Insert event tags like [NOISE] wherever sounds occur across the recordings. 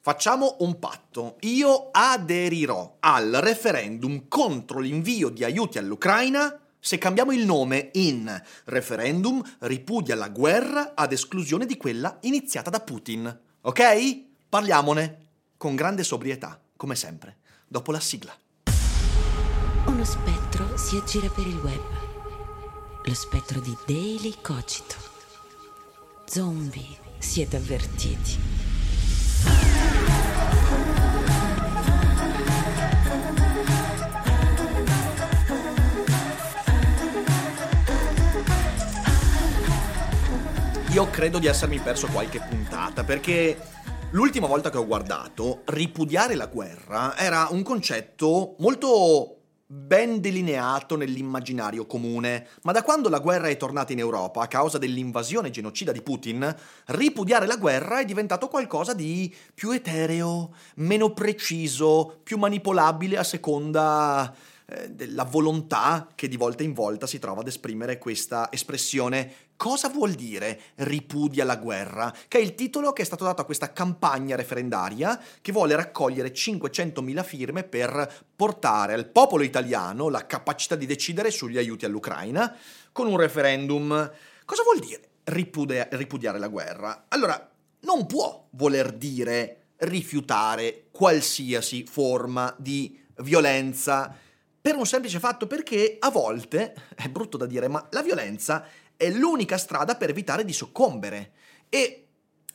Facciamo un patto. Io aderirò al referendum contro l'invio di aiuti all'Ucraina se cambiamo il nome in referendum ripudia la guerra ad esclusione di quella iniziata da Putin. Ok? Parliamone con grande sobrietà, come sempre, dopo la sigla. Uno spettro si aggira per il web. Lo spettro di Daily Cogito. Zombie, siete avvertiti. Io credo di essermi perso qualche puntata perché l'ultima volta che ho guardato, ripudiare la guerra era un concetto molto ben delineato nell'immaginario comune, ma da quando la guerra è tornata in Europa a causa dell'invasione genocida di Putin, ripudiare la guerra è diventato qualcosa di più etereo, meno preciso, più manipolabile a seconda eh, della volontà che di volta in volta si trova ad esprimere questa espressione. Cosa vuol dire ripudia la guerra? Che è il titolo che è stato dato a questa campagna referendaria che vuole raccogliere 500.000 firme per portare al popolo italiano la capacità di decidere sugli aiuti all'Ucraina con un referendum. Cosa vuol dire ripudia- ripudiare la guerra? Allora, non può voler dire rifiutare qualsiasi forma di violenza per un semplice fatto perché a volte, è brutto da dire, ma la violenza è l'unica strada per evitare di soccombere. E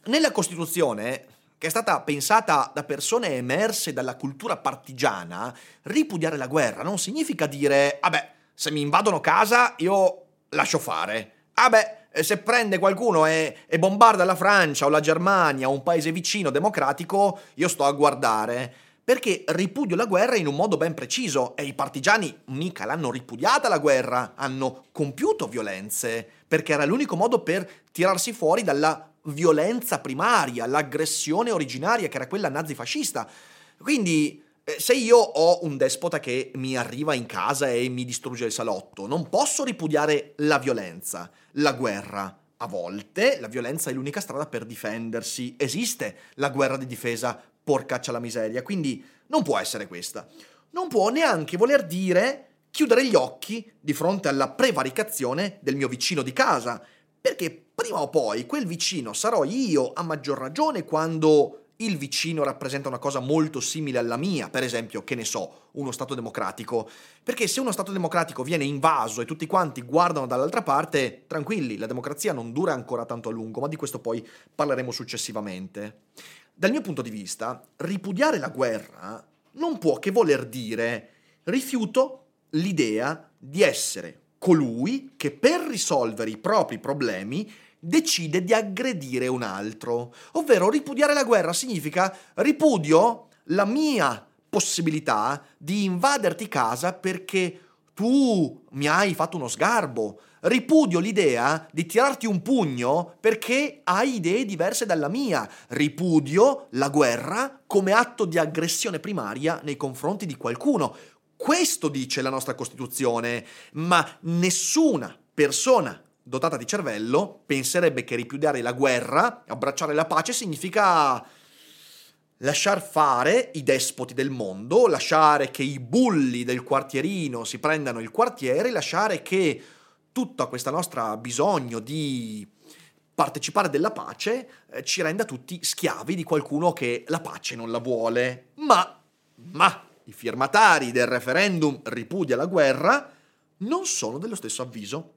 nella Costituzione, che è stata pensata da persone emerse dalla cultura partigiana, ripudiare la guerra non significa dire, vabbè, se mi invadono casa io lascio fare. Vabbè, se prende qualcuno e, e bombarda la Francia o la Germania o un paese vicino democratico, io sto a guardare perché ripudio la guerra in un modo ben preciso e i partigiani mica l'hanno ripudiata la guerra, hanno compiuto violenze, perché era l'unico modo per tirarsi fuori dalla violenza primaria, l'aggressione originaria che era quella nazifascista. Quindi eh, se io ho un despota che mi arriva in casa e mi distrugge il salotto, non posso ripudiare la violenza, la guerra. A volte la violenza è l'unica strada per difendersi. Esiste la guerra di difesa porcaccia la miseria. Quindi non può essere questa. Non può neanche voler dire chiudere gli occhi di fronte alla prevaricazione del mio vicino di casa, perché prima o poi quel vicino sarò io a maggior ragione quando il vicino rappresenta una cosa molto simile alla mia, per esempio, che ne so, uno Stato democratico. Perché se uno Stato democratico viene invaso e tutti quanti guardano dall'altra parte, tranquilli, la democrazia non dura ancora tanto a lungo, ma di questo poi parleremo successivamente. Dal mio punto di vista, ripudiare la guerra non può che voler dire rifiuto l'idea di essere colui che per risolvere i propri problemi decide di aggredire un altro. Ovvero ripudiare la guerra significa ripudio la mia possibilità di invaderti casa perché tu mi hai fatto uno sgarbo, Ripudio l'idea di tirarti un pugno perché hai idee diverse dalla mia. Ripudio la guerra come atto di aggressione primaria nei confronti di qualcuno. Questo dice la nostra Costituzione, ma nessuna persona dotata di cervello penserebbe che ripudiare la guerra, abbracciare la pace, significa lasciar fare i despoti del mondo, lasciare che i bulli del quartierino si prendano il quartiere, lasciare che tutta questa nostra bisogno di partecipare della pace eh, ci renda tutti schiavi di qualcuno che la pace non la vuole. Ma, ma, i firmatari del referendum ripudia la guerra non sono dello stesso avviso.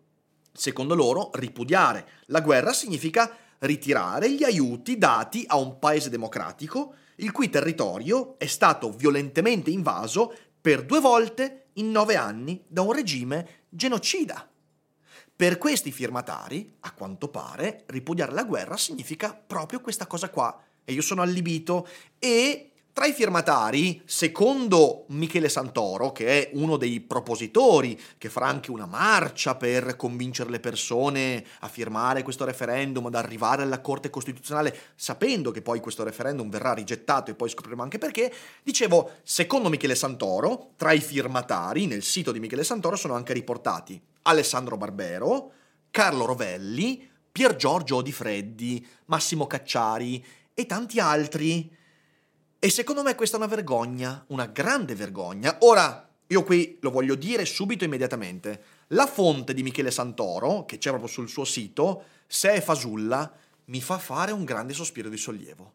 Secondo loro, ripudiare la guerra significa ritirare gli aiuti dati a un paese democratico il cui territorio è stato violentemente invaso per due volte in nove anni da un regime genocida. Per questi firmatari, a quanto pare, ripudiare la guerra significa proprio questa cosa qua. e io sono allibito e tra i firmatari, secondo Michele Santoro, che è uno dei propositori, che farà anche una marcia per convincere le persone a firmare questo referendum, ad arrivare alla Corte Costituzionale, sapendo che poi questo referendum verrà rigettato e poi scopriremo anche perché, dicevo, secondo Michele Santoro, tra i firmatari, nel sito di Michele Santoro sono anche riportati Alessandro Barbero, Carlo Rovelli, Pier Giorgio Di Massimo Cacciari e tanti altri e secondo me questa è una vergogna, una grande vergogna. Ora, io qui lo voglio dire subito immediatamente. La fonte di Michele Santoro, che c'è proprio sul suo sito, se è fasulla, mi fa fare un grande sospiro di sollievo.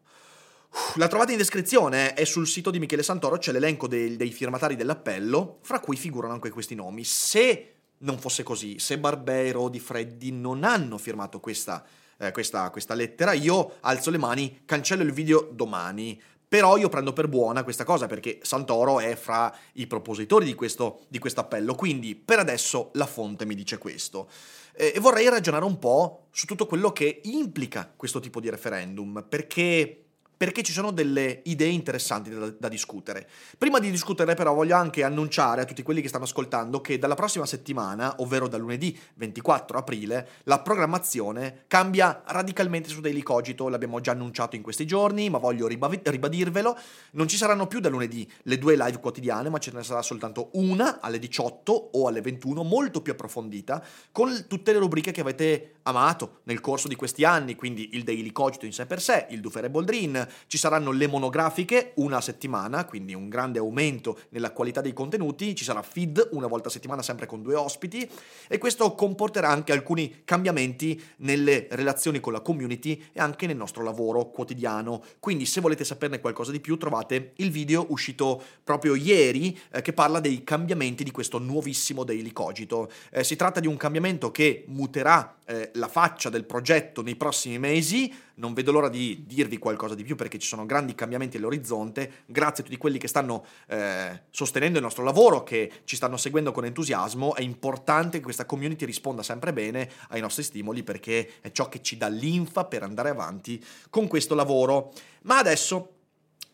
La trovate in descrizione, è sul sito di Michele Santoro, c'è l'elenco dei, dei firmatari dell'appello, fra cui figurano anche questi nomi. Se non fosse così, se Barbero o Di Freddi non hanno firmato questa, eh, questa, questa lettera, io alzo le mani, cancello il video domani però io prendo per buona questa cosa perché Santoro è fra i propositori di questo appello, quindi per adesso la fonte mi dice questo. E vorrei ragionare un po' su tutto quello che implica questo tipo di referendum, perché perché ci sono delle idee interessanti da, da, discutere. Prima di discutere però voglio anche annunciare a tutti quelli che stanno ascoltando che dalla prossima settimana, ovvero da lunedì 24 aprile, la programmazione cambia radicalmente su Daily Cogito, l'abbiamo già annunciato in questi giorni, ma voglio ribadirvelo, non ci saranno più da lunedì le due live quotidiane, ma ce ne sarà soltanto una alle 18 o alle 21, molto più approfondita, con tutte le rubriche che avete amato nel corso di questi anni, quindi il Daily Cogito in sé per sé, il Dufere Boldrin, ci saranno le monografiche una settimana, quindi un grande aumento nella qualità dei contenuti, ci sarà feed una volta a settimana sempre con due ospiti e questo comporterà anche alcuni cambiamenti nelle relazioni con la community e anche nel nostro lavoro quotidiano. Quindi se volete saperne qualcosa di più trovate il video uscito proprio ieri eh, che parla dei cambiamenti di questo nuovissimo Daily Cogito. Eh, si tratta di un cambiamento che muterà eh, la faccia del progetto nei prossimi mesi, non vedo l'ora di dirvi qualcosa di più perché ci sono grandi cambiamenti all'orizzonte, grazie a tutti quelli che stanno eh, sostenendo il nostro lavoro, che ci stanno seguendo con entusiasmo, è importante che questa community risponda sempre bene ai nostri stimoli perché è ciò che ci dà l'infa per andare avanti con questo lavoro. Ma adesso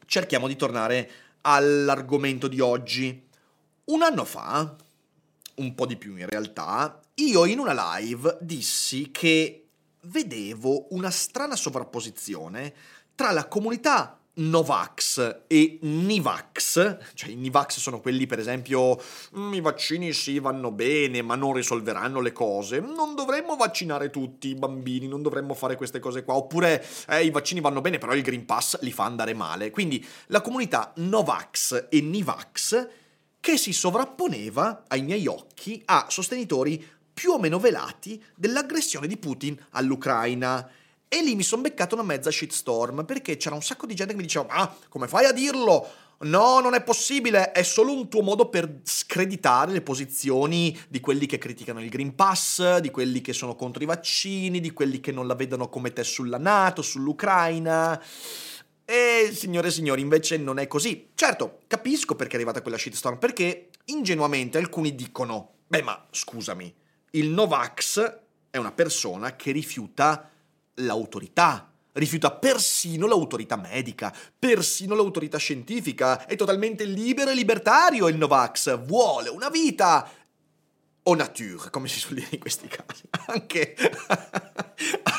cerchiamo di tornare all'argomento di oggi. Un anno fa, un po' di più in realtà, io in una live dissi che vedevo una strana sovrapposizione tra la comunità Novax e Nivax, cioè i Nivax sono quelli per esempio mm, i vaccini sì vanno bene ma non risolveranno le cose, non dovremmo vaccinare tutti i bambini, non dovremmo fare queste cose qua, oppure eh, i vaccini vanno bene però il Green Pass li fa andare male, quindi la comunità Novax e Nivax che si sovrapponeva ai miei occhi a sostenitori più o meno velati dell'aggressione di Putin all'Ucraina. E lì mi sono beccato una mezza shitstorm perché c'era un sacco di gente che mi diceva: Ma come fai a dirlo? No, non è possibile, è solo un tuo modo per screditare le posizioni di quelli che criticano il Green Pass, di quelli che sono contro i vaccini, di quelli che non la vedono come te sulla Nato, sull'Ucraina. E signore e signori, invece non è così. Certo, capisco perché è arrivata quella shitstorm, perché ingenuamente alcuni dicono: Beh, ma scusami, il Novax è una persona che rifiuta l'autorità, rifiuta persino l'autorità medica, persino l'autorità scientifica, è totalmente libero e libertario il Novax, vuole una vita o nature, come si suol dire in questi casi, [LAUGHS] anche,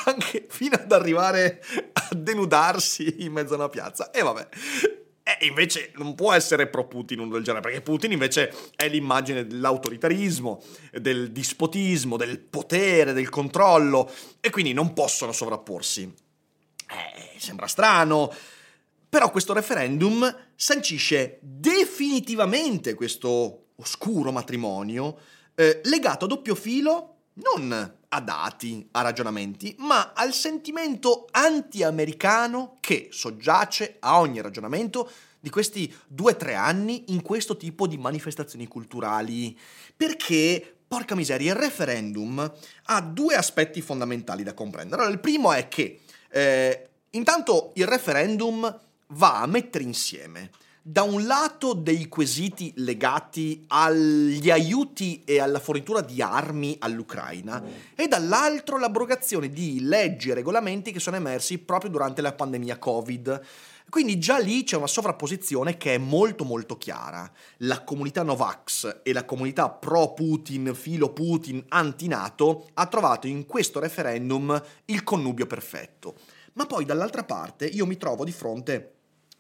anche fino ad arrivare a denudarsi in mezzo a una piazza. E vabbè, e invece non può essere pro Putin uno del genere, perché Putin invece è l'immagine dell'autoritarismo, del dispotismo, del potere, del controllo, e quindi non possono sovrapporsi. Eh, sembra strano. Però questo referendum sancisce definitivamente questo oscuro matrimonio eh, legato a doppio filo non a dati, a ragionamenti, ma al sentimento anti-americano che soggiace a ogni ragionamento di questi due o tre anni in questo tipo di manifestazioni culturali. Perché, porca miseria, il referendum ha due aspetti fondamentali da comprendere. Allora, il primo è che, eh, intanto, il referendum va a mettere insieme da un lato dei quesiti legati agli aiuti e alla fornitura di armi all'Ucraina e dall'altro l'abrogazione di leggi e regolamenti che sono emersi proprio durante la pandemia Covid. Quindi già lì c'è una sovrapposizione che è molto molto chiara. La comunità Novax e la comunità pro-Putin, filo Putin, anti-NATO ha trovato in questo referendum il connubio perfetto. Ma poi dall'altra parte io mi trovo di fronte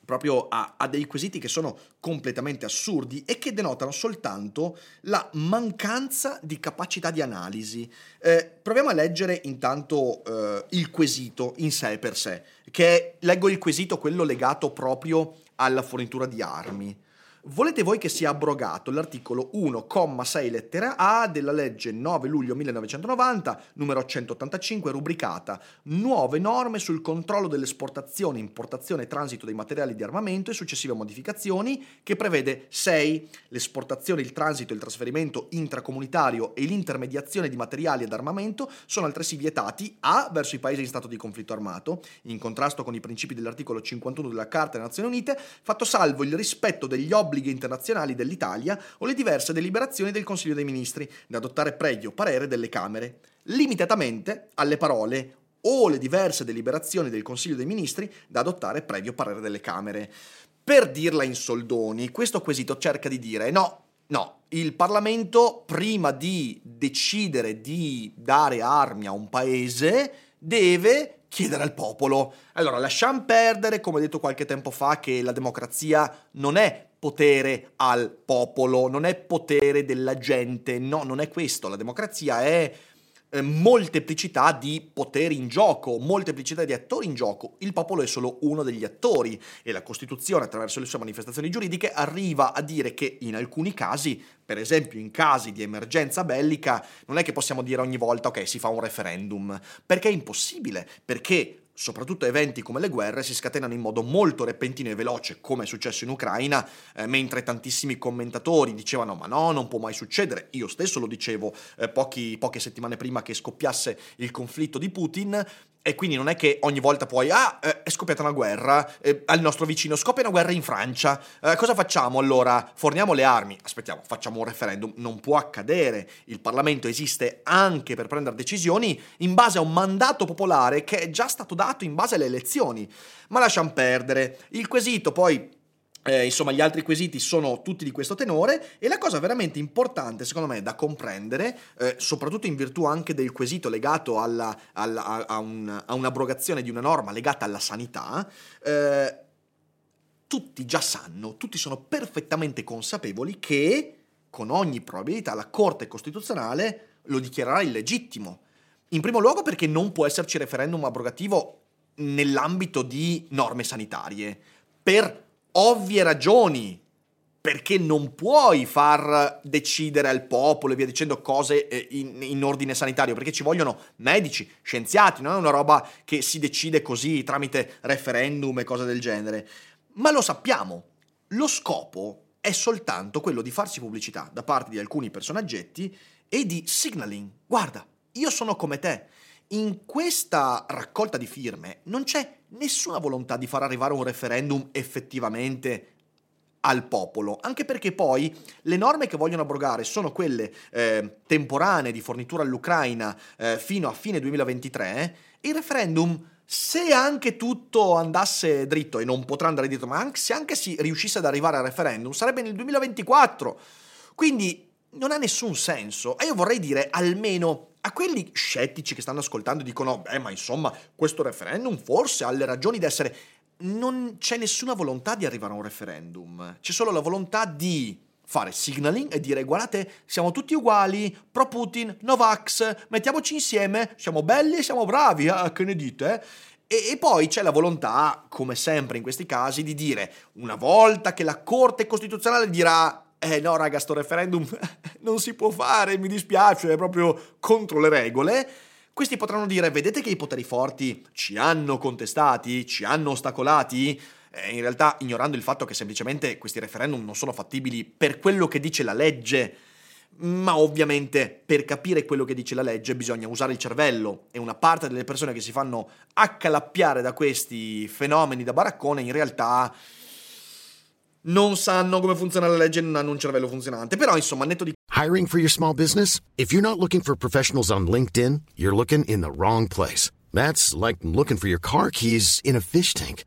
proprio a, a, dei quesiti che sono completamente assurdi e che denotano soltanto la mancanza di capacità di analisi. Eh, proviamo a leggere intanto eh, il quesito in sé per sé, che è, leggo il quesito quello legato proprio alla fornitura di armi. Volete voi che sia abrogato l'articolo 1,6 lettera A della legge 9 luglio 1990, numero 185, rubricata Nuove norme sul controllo dell'esportazione, importazione e transito dei materiali di armamento e successive modificazioni, che prevede 6. L'esportazione, il transito, il trasferimento intracomunitario e l'intermediazione di materiali ed armamento sono altresì vietati A. verso i paesi in stato di conflitto armato, in contrasto con i principi dell'articolo 51 della Carta delle Nazioni Unite, fatto salvo il rispetto degli obblighi obblighi internazionali dell'Italia o le diverse deliberazioni del Consiglio dei Ministri, da adottare previo parere delle Camere, limitatamente alle parole o le diverse deliberazioni del Consiglio dei Ministri da adottare previo parere delle Camere. Per dirla in soldoni, questo quesito cerca di dire no, no, il Parlamento prima di decidere di dare armi a un paese deve chiedere al popolo. Allora, lasciamo perdere, come detto qualche tempo fa, che la democrazia non è potere al popolo, non è potere della gente, no, non è questo, la democrazia è eh, molteplicità di poteri in gioco, molteplicità di attori in gioco. Il popolo è solo uno degli attori e la Costituzione, attraverso le sue manifestazioni giuridiche, arriva a dire che in alcuni casi, per esempio in casi di emergenza bellica, non è che possiamo dire ogni volta ok, si fa un referendum, perché è impossibile, perché soprattutto eventi come le guerre si scatenano in modo molto repentino e veloce, come è successo in Ucraina, eh, mentre tantissimi commentatori dicevano ma no, non può mai succedere, io stesso lo dicevo eh, pochi, poche settimane prima che scoppiasse il conflitto di Putin, e quindi non è che ogni volta poi, ah, eh, è scoppiata una guerra, eh, al nostro vicino scoppia una guerra in Francia, eh, cosa facciamo allora? Forniamo le armi? Aspettiamo, facciamo un referendum. Non può accadere. Il Parlamento esiste anche per prendere decisioni in base a un mandato popolare che è già stato dato in base alle elezioni. Ma lasciamo perdere. Il quesito poi eh, insomma, gli altri quesiti sono tutti di questo tenore e la cosa veramente importante, secondo me, da comprendere, eh, soprattutto in virtù anche del quesito legato alla, alla, a, a, un, a, un'abrogazione di una norma legata alla sanità, eh, tutti già sanno, tutti sono perfettamente consapevoli che, con ogni probabilità, la Corte Costituzionale lo dichiarerà illegittimo. In primo luogo perché non può esserci referendum abrogativo nell'ambito di norme sanitarie. Per ovvie ragioni, perché non puoi far decidere al popolo e via dicendo cose eh, in, in, ordine sanitario, perché ci vogliono medici, scienziati, non è una roba che si decide così tramite referendum e cose del genere. Ma lo sappiamo, lo scopo è soltanto quello di farsi pubblicità da parte di alcuni personaggetti e di signaling. Guarda, io sono come te in questa raccolta di firme non c'è nessuna volontà di far arrivare un referendum effettivamente al popolo, anche perché poi le norme che vogliono abrogare sono quelle eh, temporanee di fornitura all'Ucraina eh, fino a fine 2023, il referendum se anche tutto andasse dritto e non potrà andare dritto, ma anche, se anche si riuscisse ad arrivare al referendum, sarebbe nel 2024. Quindi non ha nessun senso. E io vorrei dire almeno a quelli scettici che stanno ascoltando dicono, beh, ma insomma, questo referendum forse ha le ragioni di essere... Non c'è nessuna volontà di arrivare a un referendum, c'è solo la volontà di fare signaling e dire guardate, siamo tutti uguali, pro Putin, Novax, mettiamoci insieme, siamo belli e siamo bravi, eh? che ne dite? E, e, poi c'è la volontà, come sempre in questi casi, di dire una volta che la Corte Costituzionale dirà eh no raga, sto referendum [LAUGHS] non si può fare, mi dispiace, è proprio contro le regole. Questi potranno dire, vedete che i poteri forti ci hanno contestati, ci hanno ostacolati? Eh, in realtà ignorando il fatto che semplicemente questi referendum non sono fattibili per quello che dice la legge, ma ovviamente per capire quello che dice la legge bisogna usare il cervello e una parte delle persone che si fanno accalappiare da questi fenomeni da baraccone in realtà non sanno come funziona la legge e non hanno un cervello funzionante. Però, insomma, netto di... Hiring for your small business? If you're not looking for professionals on LinkedIn, you're looking in the wrong place. That's like looking for your car keys in a fish tank.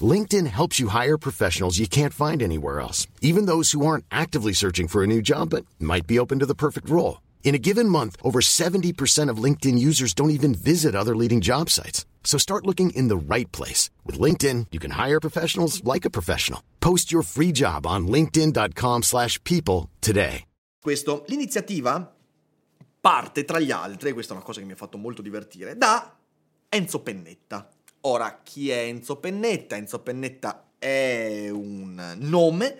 LinkedIn helps you hire professionals you can't find anywhere else, even those who aren't actively searching for a new job but might be open to the perfect role. In a given month, over 70% of LinkedIn users don't even visit other leading job sites. So start looking in the right place. With LinkedIn, you can hire professionals like a professional. Post your free job on linkedin.com slash people today. Questo, l'iniziativa parte tra gli altri, questa è una cosa che mi ha fatto molto divertire, da Enzo Pennetta. Ora, chi è Enzo Pennetta? Enzo Pennetta è un nome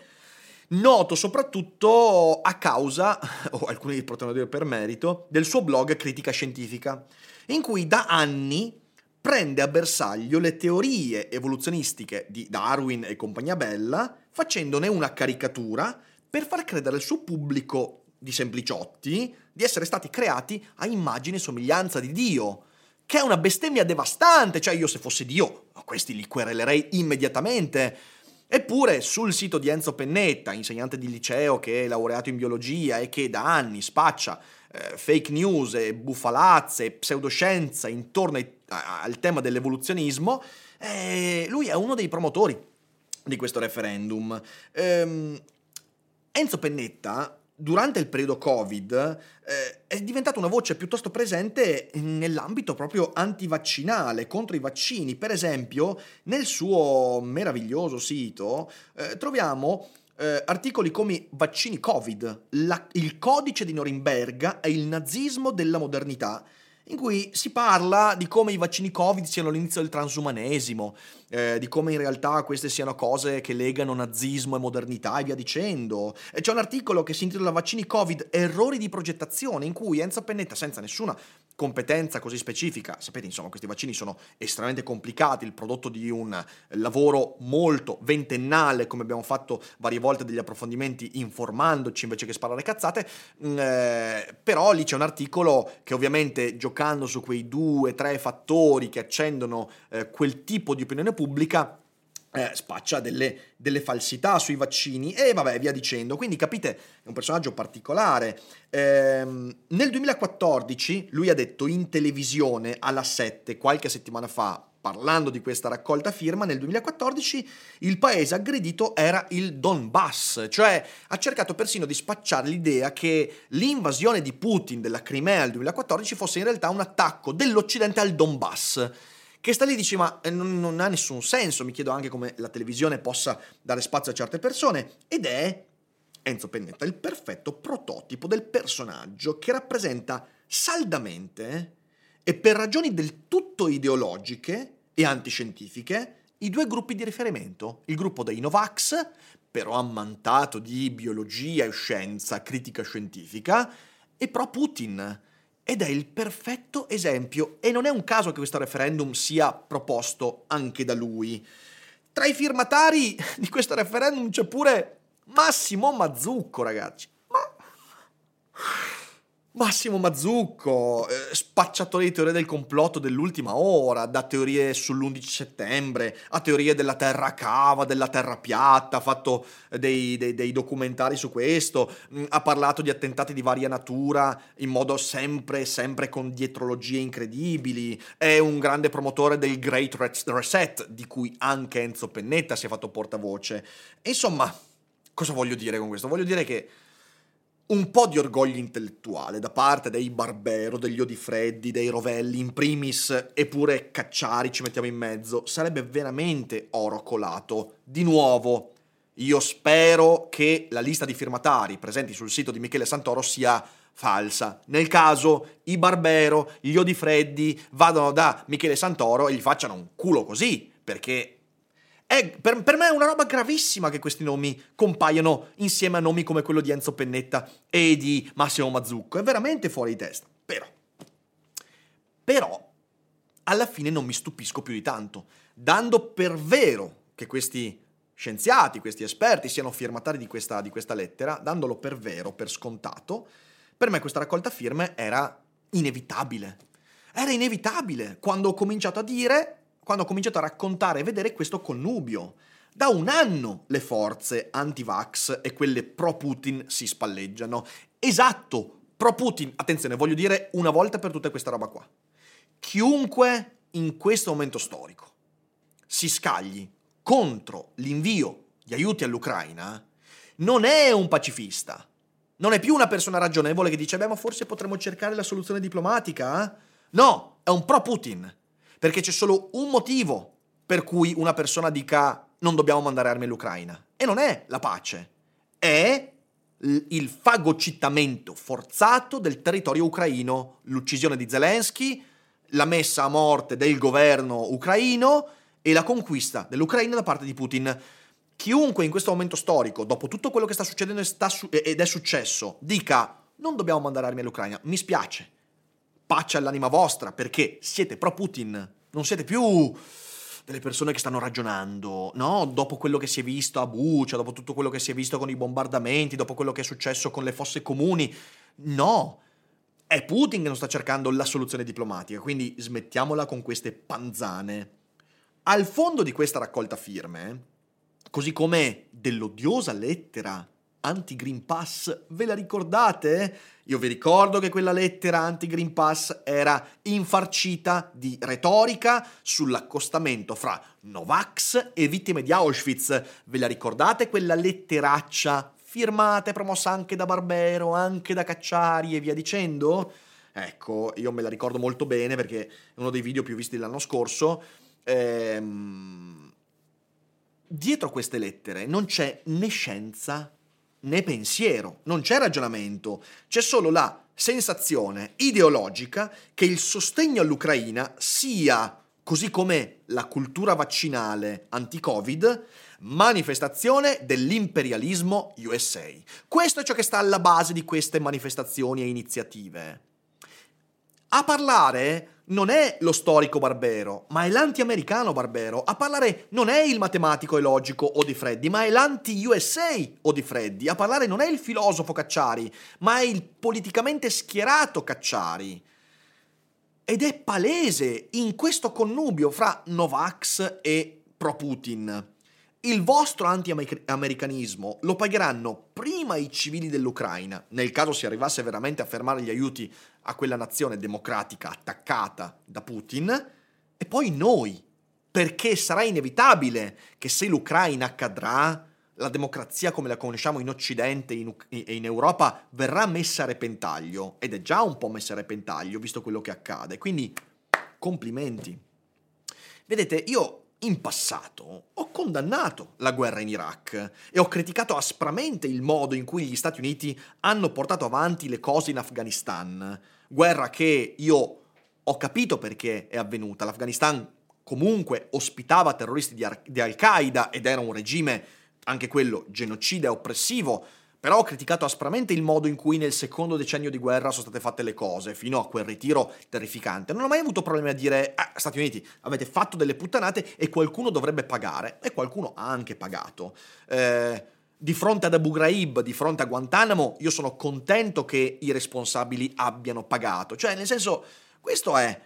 noto soprattutto a causa, [LAUGHS] o alcuni potremmo dire per merito, del suo blog Critica Scientifica, in cui da anni prende a bersaglio le teorie evoluzionistiche di Darwin e compagnia bella, facendone una caricatura per far credere al suo pubblico di sempliciotti di essere stati creati a immagine e somiglianza di Dio, che è una bestemmia devastante, cioè io se fossi Dio, questi li querelerei immediatamente. Eppure sul sito di Enzo Pennetta, insegnante di liceo che è laureato in biologia e che da anni spaccia eh, fake news e bufalazze e pseudoscienza intorno ai, a, al tema dell'evoluzionismo, eh, lui è uno dei promotori di questo referendum. Ehm, Enzo Pennetta durante il periodo Covid eh, è diventata una voce piuttosto presente nell'ambito proprio antivaccinale, contro i vaccini. Per esempio, nel suo meraviglioso sito eh, troviamo eh, articoli come vaccini Covid, la, il codice di Norimberga e il nazismo della modernità in cui si parla di come i vaccini Covid siano l'inizio del transumanesimo, eh, di come in realtà queste siano cose che legano nazismo e modernità e via dicendo. E c'è un articolo che si intitola Vaccini Covid, errori di progettazione, in cui Enzo Pennetta, senza nessuna competenza così specifica, sapete insomma questi vaccini sono estremamente complicati, il prodotto di un lavoro molto ventennale, come abbiamo fatto varie volte degli approfondimenti informandoci invece che sparare cazzate, mm, eh, però lì c'è un articolo che ovviamente giocando su quei due, tre fattori che accendono eh, quel tipo di opinione pubblica, eh, spaccia delle, delle, falsità sui vaccini e vabbè via dicendo. Quindi capite, è un personaggio particolare. Ehm, nel 2014 lui ha detto in televisione alla 7, qualche settimana fa, parlando di questa raccolta firma, nel 2014 il paese aggredito era il Donbass, cioè ha cercato persino di spacciare l'idea che l'invasione di Putin della Crimea nel 2014 fosse in realtà un attacco dell'Occidente al Donbass che sta lì e dici ma eh, non, non ha nessun senso, mi chiedo anche come la televisione possa dare spazio a certe persone, ed è Enzo Pennetta il perfetto prototipo del personaggio che rappresenta saldamente e per ragioni del tutto ideologiche e antiscientifiche i due gruppi di riferimento, il gruppo dei Novax, però ammantato di biologia e scienza, critica scientifica, e pro Putin, ed è il perfetto esempio e non è un caso che questo referendum sia proposto anche da lui. Tra i firmatari [LAUGHS] di questo referendum c'è pure Massimo Mazzucco, ragazzi. Massimo Mazzucco, eh, spacciatore di teorie del complotto dell'ultima ora, da teorie sull'11 settembre a teorie della terra cava, della terra piatta, ha fatto dei, dei, dei documentari su questo, mh, mm, ha parlato di attentati di varia natura in modo sempre, sempre con dietrologie incredibili, è un grande promotore del Great Reset, di cui anche Enzo Pennetta si è fatto portavoce. Insomma, cosa voglio dire con questo? Voglio dire che un po' di orgoglio intellettuale da parte dei Barbero, degli Odifreddi, dei Rovelli, in primis, eppure Cacciari ci mettiamo in mezzo, sarebbe veramente oro colato. Di nuovo, io spero che la lista di firmatari presenti sul sito di Michele Santoro sia falsa. Nel caso i Barbero, gli Odifreddi vadano da Michele Santoro e gli facciano un culo così, perché è, per, per, me è una roba gravissima che questi nomi compaiano insieme a nomi come quello di Enzo Pennetta e di Massimo Mazzucco. È veramente fuori di testa. Però, però, alla fine non mi stupisco più di tanto. Dando per vero che questi scienziati, questi esperti siano firmatari di questa, di questa lettera, dandolo per vero, per scontato, per me questa raccolta firme era inevitabile. Era inevitabile quando ho cominciato a dire quando ho cominciato a raccontare e vedere questo connubio Da un anno le forze anti-vax e quelle pro-Putin si spalleggiano. Esatto, pro-Putin. Attenzione, voglio dire una volta per tutte questa roba qua. Chiunque in questo momento storico si scagli contro l'invio di aiuti all'Ucraina non è un pacifista. Non è più una persona ragionevole che dice, beh, ma forse potremmo cercare la soluzione diplomatica? Eh? No, è un pro-Putin. Perché c'è solo un motivo per cui una persona dica non dobbiamo mandare armi all'Ucraina. E non è la pace, è il fagocittamento forzato del territorio ucraino, l'uccisione di Zelensky, la messa a morte del governo ucraino e la conquista dell'Ucraina da parte di Putin. Chiunque in questo momento storico, dopo tutto quello che sta succedendo ed è successo, dica non dobbiamo mandare armi all'Ucraina, mi spiace. Pace all'anima vostra perché siete pro Putin, non siete più delle persone che stanno ragionando, no? Dopo quello che si è visto a Bucia, dopo tutto quello che si è visto con i bombardamenti, dopo quello che è successo con le fosse comuni. No, è Putin che non sta cercando la soluzione diplomatica, quindi smettiamola con queste panzane. Al fondo di questa raccolta firme, così come dell'odiosa lettera anti-Green Pass, ve la ricordate? Io vi ricordo che quella lettera anti-Green Pass era infarcita di retorica sull'accostamento fra Novax e vittime di Auschwitz. Ve la ricordate quella letteraccia firmata e promossa anche da Barbero, anche da Cacciari e via dicendo? Ecco, io me la ricordo molto bene perché è uno dei video più visti dell'anno scorso. Ehm... Dietro queste lettere non c'è né scienza né pensiero, non c'è ragionamento, c'è solo la sensazione ideologica che il sostegno all'Ucraina sia, così come la cultura vaccinale anti-Covid, manifestazione dell'imperialismo USA. Questo è ciò che sta alla base di queste manifestazioni e iniziative. A parlare non è lo storico Barbero, ma è l'anti-americano Barbero. A parlare non è il matematico e logico Odifreddi, ma è l'anti-USA Odifreddi. A parlare non è il filosofo Cacciari, ma è il politicamente schierato Cacciari. Ed è palese in questo connubio fra Novax e pro-Putin. Il vostro anti-americanismo lo pagheranno prima i civili dell'Ucraina, nel caso si arrivasse veramente a fermare gli aiuti a quella nazione democratica attaccata da Putin, e poi noi, perché sarà inevitabile che se l'Ucraina accadrà, la democrazia come la conosciamo in Occidente e in Europa verrà messa a repentaglio, ed è già un po' messa a repentaglio visto quello che accade, quindi complimenti. Vedete, io in passato ho condannato la guerra in Iraq e ho criticato aspramente il modo in cui gli Stati Uniti hanno portato avanti le cose in Afghanistan. Guerra che io ho capito perché è avvenuta. L'Afghanistan comunque ospitava terroristi di, Ar- di Al-Qaeda ed era un regime, anche quello, genocida e oppressivo però ho criticato aspramente il modo in cui nel secondo decennio di guerra sono state fatte le cose, fino a quel ritiro terrificante. Non ho mai avuto problemi a dire, ah, Stati Uniti, avete fatto delle puttanate e qualcuno dovrebbe pagare. E qualcuno ha anche pagato. Eh, di fronte ad Abu Ghraib, di fronte a Guantanamo, io sono contento che i responsabili abbiano pagato. Cioè, nel senso, questo è...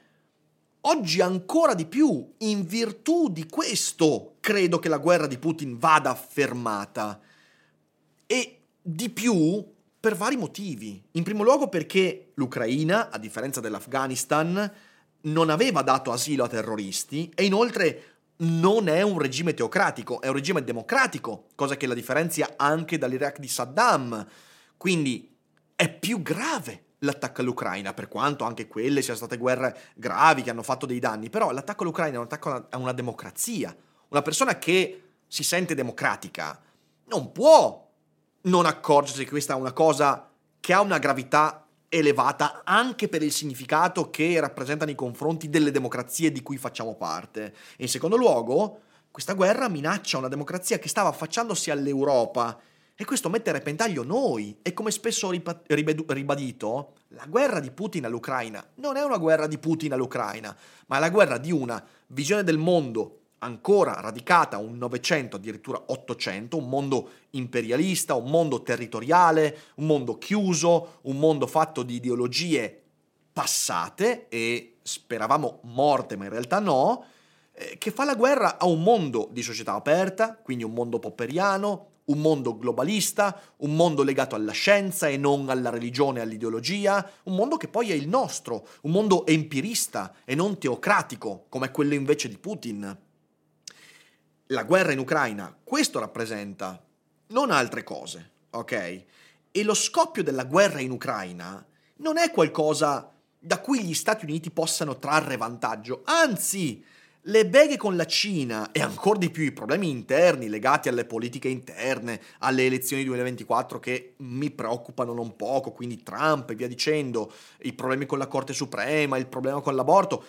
Oggi ancora di più, in virtù di questo, credo che la guerra di Putin vada fermata. E di più per vari motivi. In primo luogo perché l'Ucraina, a differenza dell'Afghanistan, non aveva dato asilo a terroristi e inoltre non è un regime teocratico, è un regime democratico, cosa che la differenzia anche dall'Iraq di Saddam. Quindi è più grave l'attacco all'Ucraina, per quanto anche quelle siano state guerre gravi che hanno fatto dei danni, però l'attacco all'Ucraina è un attacco a una democrazia. Una persona che si sente democratica non può non accorgersi che questa è una cosa che ha una gravità elevata anche per il significato che rappresenta nei confronti delle democrazie di cui facciamo parte. E in secondo luogo, questa guerra minaccia una democrazia che stava affacciandosi all'Europa e questo mette a repentaglio noi. E come spesso ho ribadito, la guerra di Putin all'Ucraina non è una guerra di Putin all'Ucraina, ma è la guerra di una visione del mondo ancora radicata un Novecento, addirittura Ottocento, un mondo imperialista, un mondo territoriale, un mondo chiuso, un mondo fatto di ideologie passate e speravamo morte, ma in realtà no, eh, che fa la guerra a un mondo di società aperta, quindi un mondo popperiano, un mondo globalista, un mondo legato alla scienza e non alla religione e all'ideologia, un mondo che poi è il nostro, un mondo empirista e non teocratico, come quello invece di Putin. La guerra in Ucraina, questo rappresenta, non altre cose, ok? E lo scoppio della guerra in Ucraina non è qualcosa da cui gli Stati Uniti possano trarre vantaggio, anzi, le beghe con la Cina e ancora di più i problemi interni legati alle politiche interne, alle elezioni 2024 che mi preoccupano non poco, quindi Trump e via dicendo, i problemi con la Corte Suprema, il problema con l'aborto,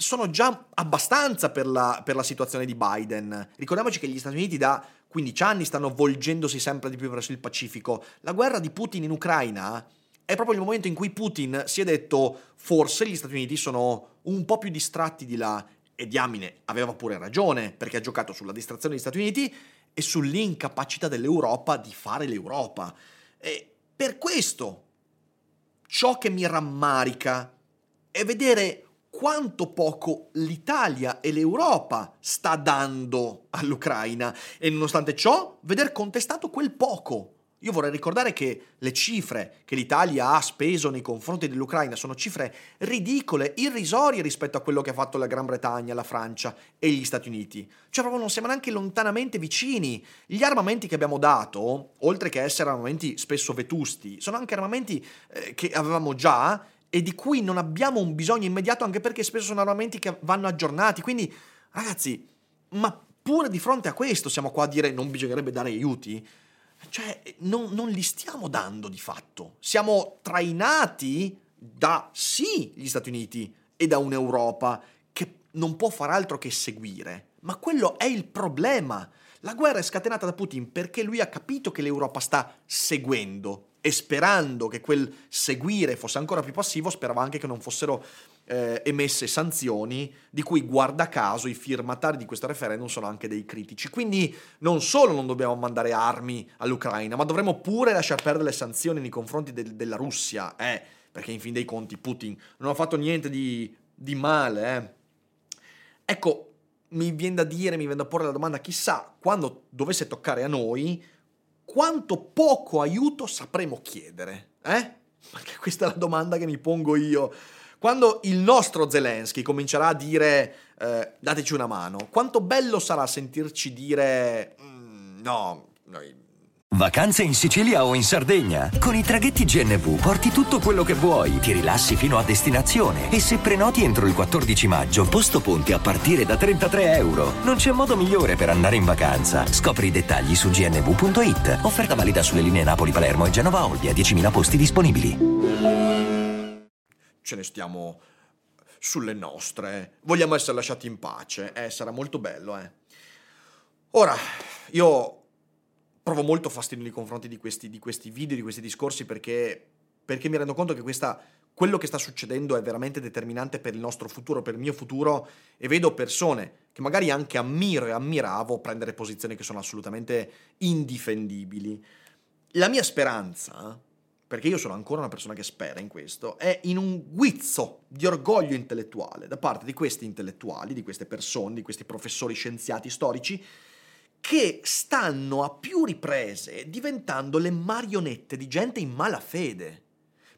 sono già abbastanza per la, per la situazione di Biden. Ricordiamoci che gli Stati Uniti da 15 anni stanno volgendosi sempre di più verso il Pacifico. La guerra di Putin in Ucraina è proprio il momento in cui Putin si è detto forse gli Stati Uniti sono un po' più distratti di là e diamine aveva pure ragione, perché ha giocato sulla distrazione degli Stati Uniti e sull'incapacità dell'Europa di fare l'Europa. E per questo ciò che mi rammarica è vedere quanto poco l'Italia e l'Europa sta dando all'Ucraina e nonostante ciò veder contestato quel poco io vorrei ricordare che le cifre che l'Italia ha speso nei confronti dell'Ucraina sono cifre ridicole, irrisorie rispetto a quello che ha fatto la Gran Bretagna, la Francia e gli Stati Uniti. Cioè proprio non siamo neanche lontanamente vicini. Gli armamenti che abbiamo dato, oltre che essere armamenti spesso vetusti, sono anche armamenti eh, che avevamo già e di cui non abbiamo un bisogno immediato anche perché spesso sono armamenti che vanno aggiornati. Quindi, ragazzi, ma pure di fronte a questo siamo qua a dire non bisognerebbe dare aiuti? Cioè, non, non li stiamo dando di fatto. Siamo trainati da sì gli Stati Uniti e da un'Europa che non può far altro che seguire. Ma quello è il problema. La guerra è scatenata da Putin perché lui ha capito che l'Europa sta seguendo e sperando che quel seguire fosse ancora più passivo, sperava anche che non fossero eh, emesse sanzioni, di cui guarda caso i firmatari di questo referendum sono anche dei critici. Quindi non solo non dobbiamo mandare armi all'Ucraina, ma dovremmo pure lasciar perdere le sanzioni nei confronti del, della Russia, eh, perché in fin dei conti Putin non ha fatto niente di, di male. Eh. Ecco, mi viene da dire, mi viene da porre la domanda, chissà, quando dovesse toccare a noi, quanto poco aiuto sapremo chiedere, eh? Perché questa è la domanda che mi pongo io. Quando il nostro Zelensky comincerà a dire eh, dateci una mano, quanto bello sarà sentirci dire mm, no, noi Vacanze in Sicilia o in Sardegna? Con i traghetti GNV porti tutto quello che vuoi, ti rilassi fino a destinazione e se prenoti entro il 14 maggio, posto ponti a partire da 33 euro. Non c'è modo migliore per andare in vacanza. Scopri i dettagli su gnv.it. Offerta valida sulle linee Napoli-Palermo e Genova-Olbia, 10.000 posti disponibili. Ce ne stiamo sulle nostre. Vogliamo essere lasciati in pace. Eh, sarà molto bello, eh. Ora, io provo molto fastidio nei confronti di questi, di questi video, di questi discorsi, perché, perché mi rendo conto che questa, quello che sta succedendo è veramente determinante per il nostro futuro, per il mio futuro, e vedo persone che magari anche ammiro e ammiravo prendere posizioni che sono assolutamente indifendibili. La mia speranza, perché io sono ancora una persona che spera in questo, è in un guizzo di orgoglio intellettuale da parte di questi intellettuali, di queste persone, di questi professori scienziati storici, che stanno a più riprese diventando le marionette di gente in malafede.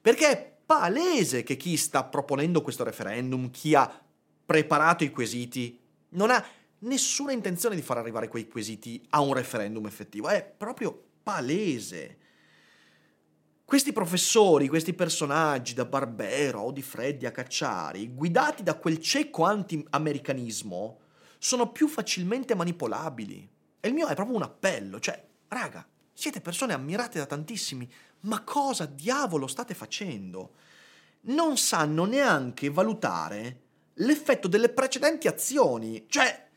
Perché è palese che chi sta proponendo questo referendum, chi ha preparato i quesiti, non ha nessuna intenzione di far arrivare quei quesiti a un referendum effettivo. È proprio palese. Questi professori, questi personaggi da Barbero o di Freddi a Cacciari, guidati da quel cieco anti-americanismo, sono più facilmente manipolabili. E il mio è proprio un appello, cioè, raga, siete persone ammirate da tantissimi, ma cosa diavolo state facendo? Non sanno neanche valutare l'effetto delle precedenti azioni. Cioè,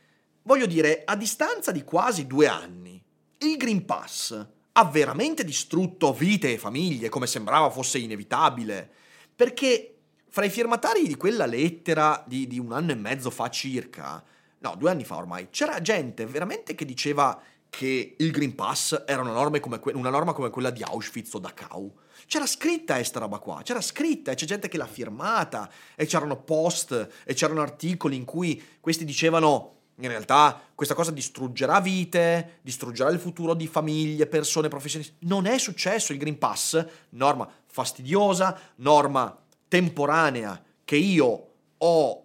voglio dire, a distanza di quasi due anni, il Green Pass ha veramente distrutto vite e famiglie, come sembrava fosse inevitabile. Perché fra i firmatari di quella lettera di, di un anno e mezzo fa circa, no, due anni fa ormai, c'era gente veramente che diceva che il Green Pass era una norma come, que- una norma come quella di Auschwitz o Dachau. C'era scritta questa roba qua, c'era scritta e c'è gente che l'ha firmata e c'erano post e c'erano articoli in cui questi dicevano in realtà questa cosa distruggerà vite, distruggerà il futuro di famiglie, persone, professionisti. Non è successo il Green Pass, norma fastidiosa, norma temporanea che io ho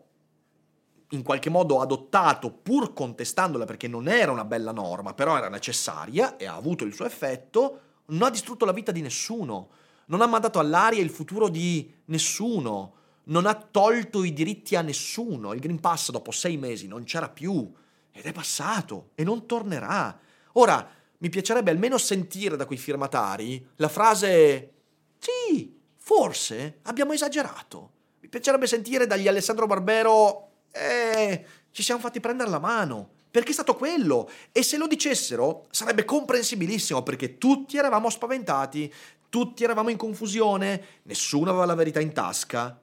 in qualche modo adottato pur contestandola perché non era una bella norma, però era necessaria e ha avuto il suo effetto, non ha distrutto la vita di nessuno, non ha mandato all'aria il futuro di nessuno, non ha tolto i diritti a nessuno. Il Green Pass dopo sei mesi non c'era più ed è passato e non tornerà. Ora, mi piacerebbe almeno sentire da quei firmatari la frase sì, forse abbiamo esagerato. Mi piacerebbe sentire dagli Alessandro Barbero eh, ci siamo fatti prendere la mano. Perché è stato quello. E se lo dicessero sarebbe comprensibilissimo perché tutti eravamo spaventati, tutti eravamo in confusione, nessuno aveva la verità in tasca.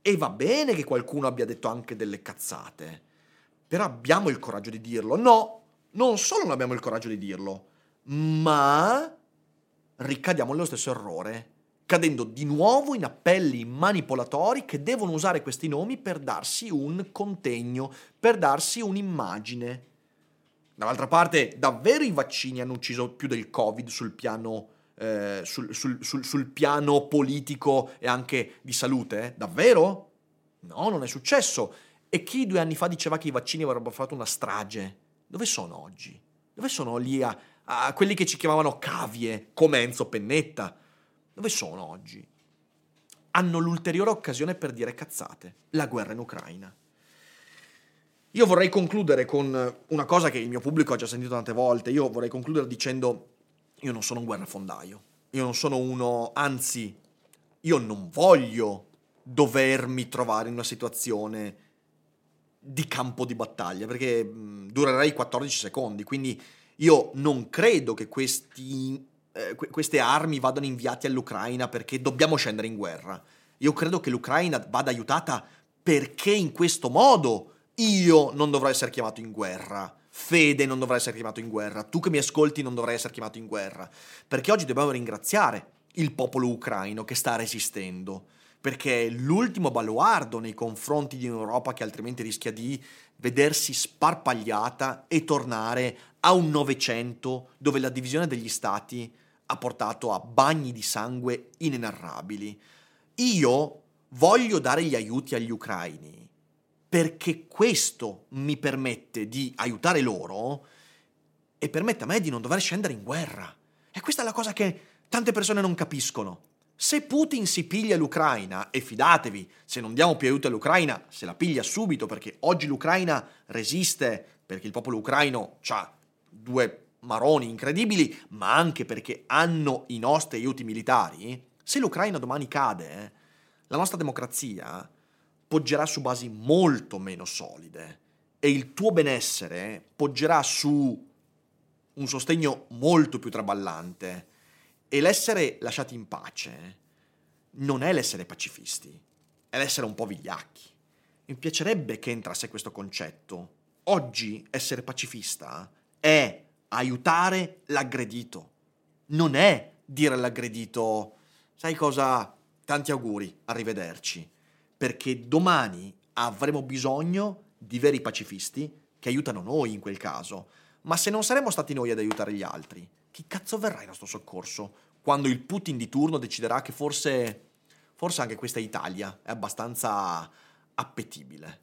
E va bene che qualcuno abbia detto anche delle cazzate. Però abbiamo il coraggio di dirlo. No, non solo non abbiamo il coraggio di dirlo, ma ricadiamo nello stesso errore cadendo di nuovo in appelli manipolatori che devono usare questi nomi per darsi un contegno, per darsi un'immagine. Dall'altra parte, davvero i vaccini hanno ucciso più del Covid sul piano, eh, sul, sul, sul, sul piano politico e anche di salute? Davvero? No, non è successo. E chi due anni fa diceva che i vaccini avrebbero fatto una strage? Dove sono oggi? Dove sono lì a, a quelli che ci chiamavano cavie, come Enzo Pennetta? Dove sono oggi? Hanno l'ulteriore occasione per dire cazzate, la guerra in Ucraina. Io vorrei concludere con una cosa che il mio pubblico ha già sentito tante volte. Io vorrei concludere dicendo: Io non sono un guerrafondaio. Io non sono uno, anzi, io non voglio dovermi trovare in una situazione di campo di battaglia, perché durerei 14 secondi. Quindi io non credo che questi eh, queste armi vadano inviate all'Ucraina perché dobbiamo scendere in guerra. Io credo che l'Ucraina vada aiutata perché in questo modo io non dovrò essere chiamato in guerra. Fede non dovrà essere chiamato in guerra. Tu che mi ascolti non dovrai essere chiamato in guerra. Perché oggi dobbiamo ringraziare il popolo ucraino che sta resistendo. Perché è l'ultimo baluardo nei confronti di un'Europa che altrimenti rischia di vedersi sparpagliata e tornare a un Novecento dove la divisione degli stati ha portato a bagni di sangue inenarrabili. Io voglio dare gli aiuti agli ucraini perché questo mi permette di aiutare loro e permette a me di non dover scendere in guerra. E questa è la cosa che tante persone non capiscono. Se Putin si piglia l'Ucraina, e fidatevi, se non diamo più aiuto all'Ucraina, se la piglia subito, perché oggi l'Ucraina resiste, perché il popolo ucraino ha due maroni incredibili, ma anche perché hanno i nostri aiuti militari, se l'Ucraina domani cade, la nostra democrazia poggerà su basi molto meno solide e il tuo benessere poggerà su un sostegno molto più traballante e l'essere lasciati in pace non è l'essere pacifisti, è l'essere un po' vigliacchi. Mi piacerebbe che entrasse questo concetto. Oggi essere pacifista è aiutare l'aggredito. Non è dire all'aggredito, sai cosa, tanti auguri, arrivederci, perché domani avremo bisogno di veri pacifisti che aiutano noi in quel caso. Ma se non saremo stati noi ad aiutare gli altri, chi cazzo verrà in nostro soccorso quando il Putin di turno deciderà che forse, forse anche questa Italia è abbastanza appetibile?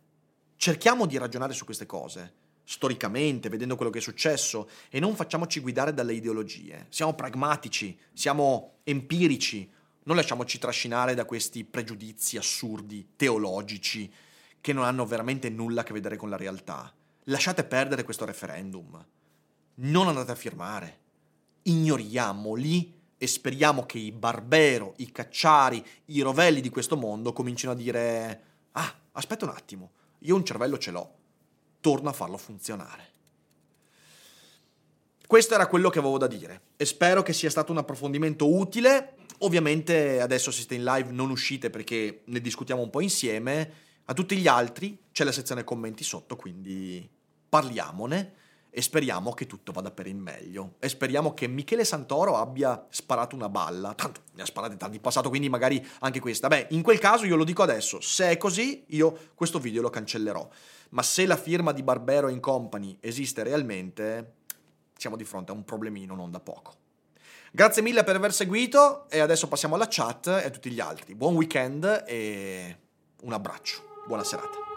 Cerchiamo di ragionare su queste cose storicamente, vedendo quello che è successo, e non facciamoci guidare dalle ideologie. Siamo pragmatici, siamo empirici, non lasciamoci trascinare da questi pregiudizi assurdi, teologici, che non hanno veramente nulla a che vedere con la realtà. Lasciate perdere questo referendum. Non andate a firmare. Ignoriamoli e speriamo che i Barbero, i Cacciari, i Rovelli di questo mondo comincino a dire: Ah, aspetta un attimo, io un cervello ce l'ho torno a farlo funzionare. Questo era quello che avevo da dire e spero che sia stato un approfondimento utile. Ovviamente adesso se siete in live non uscite perché ne discutiamo un po' insieme. A tutti gli altri c'è la sezione commenti sotto, quindi parliamone. E speriamo che tutto vada per il meglio. E speriamo che Michele Santoro abbia sparato una balla. Tanto ne ha sparate tanti in passato, quindi magari anche questa. Beh, in quel caso io lo dico adesso, se è così io questo video lo cancellerò. Ma se la firma di Barbero Company esiste realmente, siamo di fronte a un problemino non da poco. Grazie mille per aver seguito e adesso passiamo alla chat e a tutti gli altri. Buon weekend e un abbraccio. Buona serata.